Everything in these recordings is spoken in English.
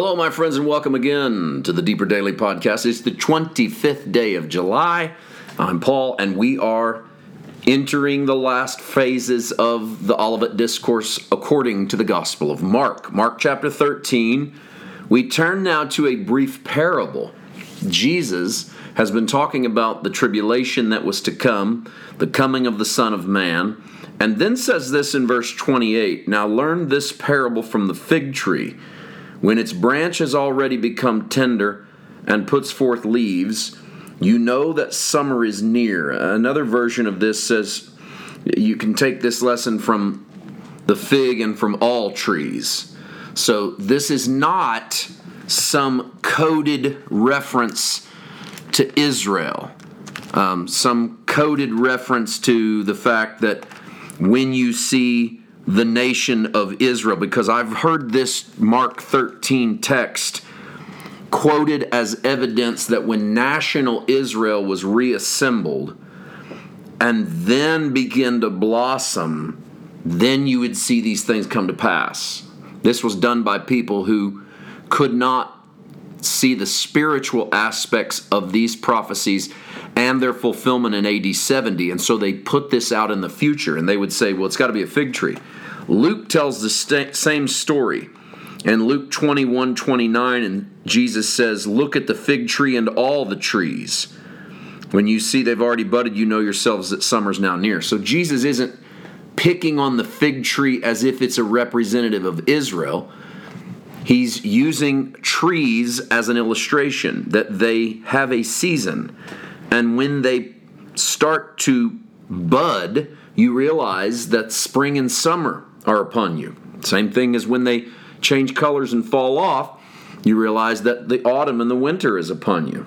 Hello, my friends, and welcome again to the Deeper Daily Podcast. It's the 25th day of July. I'm Paul, and we are entering the last phases of the Olivet Discourse according to the Gospel of Mark. Mark chapter 13. We turn now to a brief parable. Jesus has been talking about the tribulation that was to come, the coming of the Son of Man, and then says this in verse 28 Now learn this parable from the fig tree. When its branch has already become tender and puts forth leaves, you know that summer is near. Another version of this says you can take this lesson from the fig and from all trees. So this is not some coded reference to Israel, um, some coded reference to the fact that when you see the nation of Israel because I've heard this Mark 13 text quoted as evidence that when national Israel was reassembled and then begin to blossom, then you would see these things come to pass. This was done by people who could not see the spiritual aspects of these prophecies and their fulfillment in AD 70. And so they put this out in the future and they would say, well, it's got to be a fig tree. Luke tells the st- same story. In Luke 21 29, and Jesus says, Look at the fig tree and all the trees. When you see they've already budded, you know yourselves that summer's now near. So Jesus isn't picking on the fig tree as if it's a representative of Israel. He's using trees as an illustration that they have a season. And when they start to bud, you realize that spring and summer are upon you. Same thing as when they change colors and fall off, you realize that the autumn and the winter is upon you.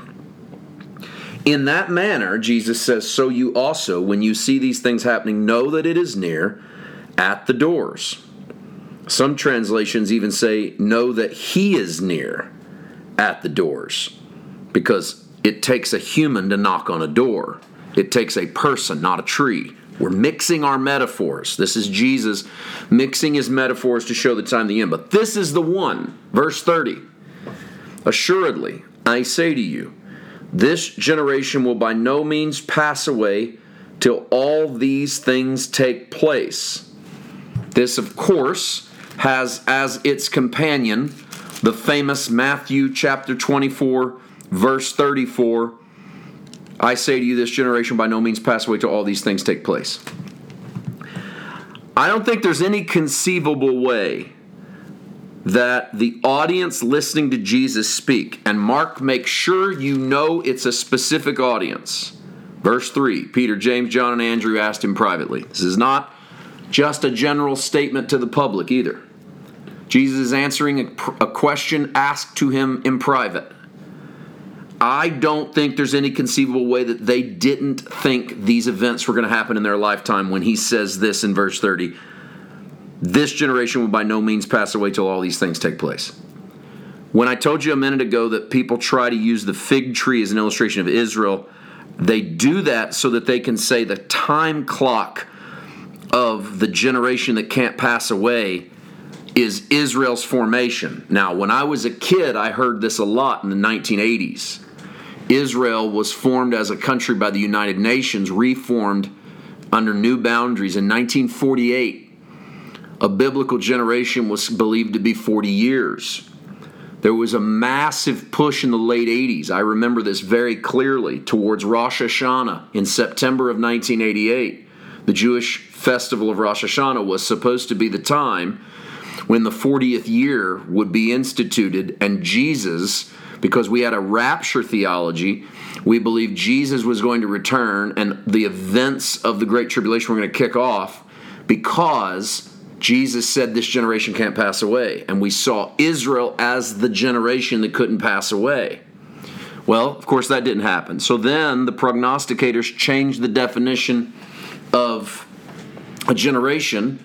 In that manner, Jesus says, So you also, when you see these things happening, know that it is near at the doors. Some translations even say, Know that He is near at the doors, because it takes a human to knock on a door. It takes a person, not a tree. We're mixing our metaphors. This is Jesus mixing his metaphors to show the time of the end. But this is the one, verse 30. Assuredly, I say to you, this generation will by no means pass away till all these things take place. This, of course, has as its companion the famous Matthew chapter 24, verse 34 I say to you, this generation by no means pass away till all these things take place. I don't think there's any conceivable way that the audience listening to Jesus speak, and Mark makes sure you know it's a specific audience. Verse 3 Peter, James, John, and Andrew asked him privately. This is not just a general statement to the public either. Jesus is answering a, a question asked to him in private. I don't think there's any conceivable way that they didn't think these events were going to happen in their lifetime when he says this in verse 30 this generation will by no means pass away till all these things take place. When I told you a minute ago that people try to use the fig tree as an illustration of Israel, they do that so that they can say the time clock of the generation that can't pass away is Israel's formation. Now, when I was a kid, I heard this a lot in the 1980s. Israel was formed as a country by the United Nations, reformed under new boundaries in 1948. A biblical generation was believed to be 40 years. There was a massive push in the late 80s. I remember this very clearly towards Rosh Hashanah in September of 1988. The Jewish festival of Rosh Hashanah was supposed to be the time when the 40th year would be instituted and Jesus because we had a rapture theology. We believed Jesus was going to return and the events of the Great Tribulation were going to kick off because Jesus said this generation can't pass away. And we saw Israel as the generation that couldn't pass away. Well, of course, that didn't happen. So then the prognosticators changed the definition of a generation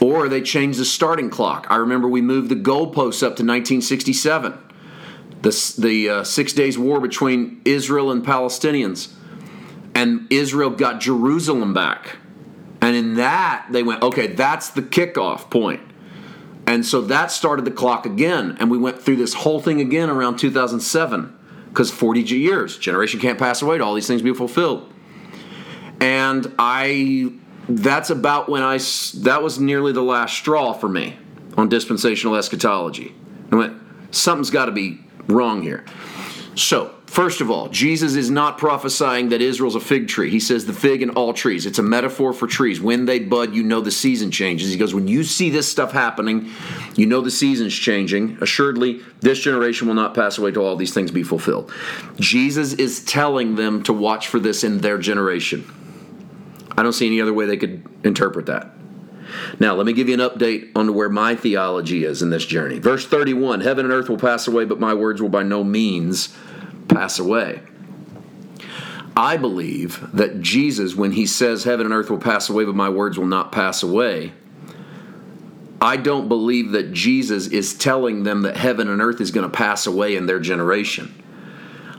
or they changed the starting clock. I remember we moved the goalposts up to 1967 the, the uh, Six Days War between Israel and Palestinians. And Israel got Jerusalem back. And in that, they went, okay, that's the kickoff point. And so that started the clock again. And we went through this whole thing again around 2007 because 40 years, generation can't pass away to all these things be fulfilled. And I, that's about when I, that was nearly the last straw for me on dispensational eschatology. I went, something's got to be wrong here. So, first of all, Jesus is not prophesying that Israel's a fig tree. He says the fig and all trees. It's a metaphor for trees. When they bud, you know the season changes. He goes, when you see this stuff happening, you know the season's changing. Assuredly, this generation will not pass away till all these things be fulfilled. Jesus is telling them to watch for this in their generation. I don't see any other way they could interpret that. Now, let me give you an update on where my theology is in this journey. Verse 31 Heaven and earth will pass away, but my words will by no means pass away. I believe that Jesus, when he says heaven and earth will pass away, but my words will not pass away, I don't believe that Jesus is telling them that heaven and earth is going to pass away in their generation.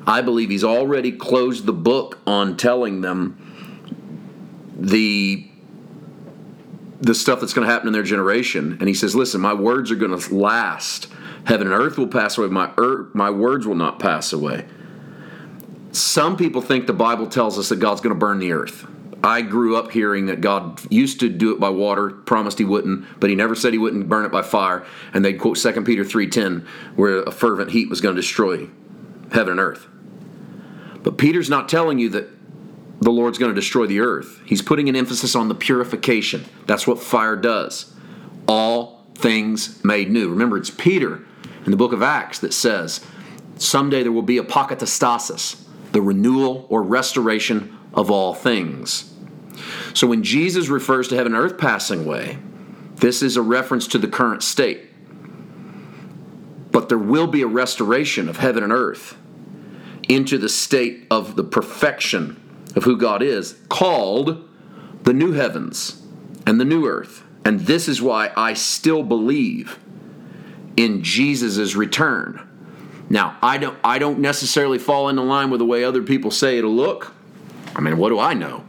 I believe he's already closed the book on telling them the the stuff that's going to happen in their generation. And he says, "Listen, my words are going to last. Heaven and earth will pass away. My earth, my words will not pass away." Some people think the Bible tells us that God's going to burn the earth. I grew up hearing that God used to do it by water, promised he wouldn't, but he never said he wouldn't burn it by fire. And they'd quote 2 Peter 3:10, where a fervent heat was going to destroy heaven and earth. But Peter's not telling you that the Lord's going to destroy the earth. He's putting an emphasis on the purification. That's what fire does. All things made new. Remember, it's Peter in the book of Acts that says, someday there will be apokatastasis, the renewal or restoration of all things. So when Jesus refers to heaven and earth passing away, this is a reference to the current state. But there will be a restoration of heaven and earth into the state of the perfection of who God is, called the new heavens and the new earth. And this is why I still believe in Jesus' return. Now, I don't I don't necessarily fall into line with the way other people say it'll look. I mean, what do I know?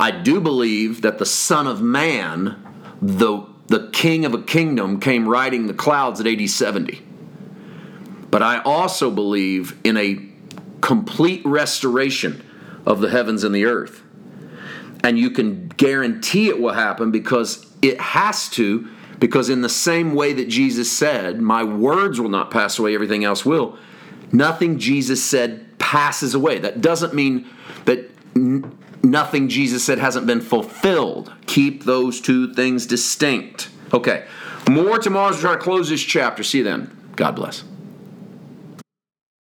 I do believe that the Son of Man, the the King of a kingdom, came riding the clouds at AD 70. But I also believe in a complete restoration of the heavens and the earth. And you can guarantee it will happen because it has to, because in the same way that Jesus said, My words will not pass away, everything else will, nothing Jesus said passes away. That doesn't mean that n- nothing Jesus said hasn't been fulfilled. Keep those two things distinct. Okay, more tomorrow as we try to close this chapter. See you then. God bless.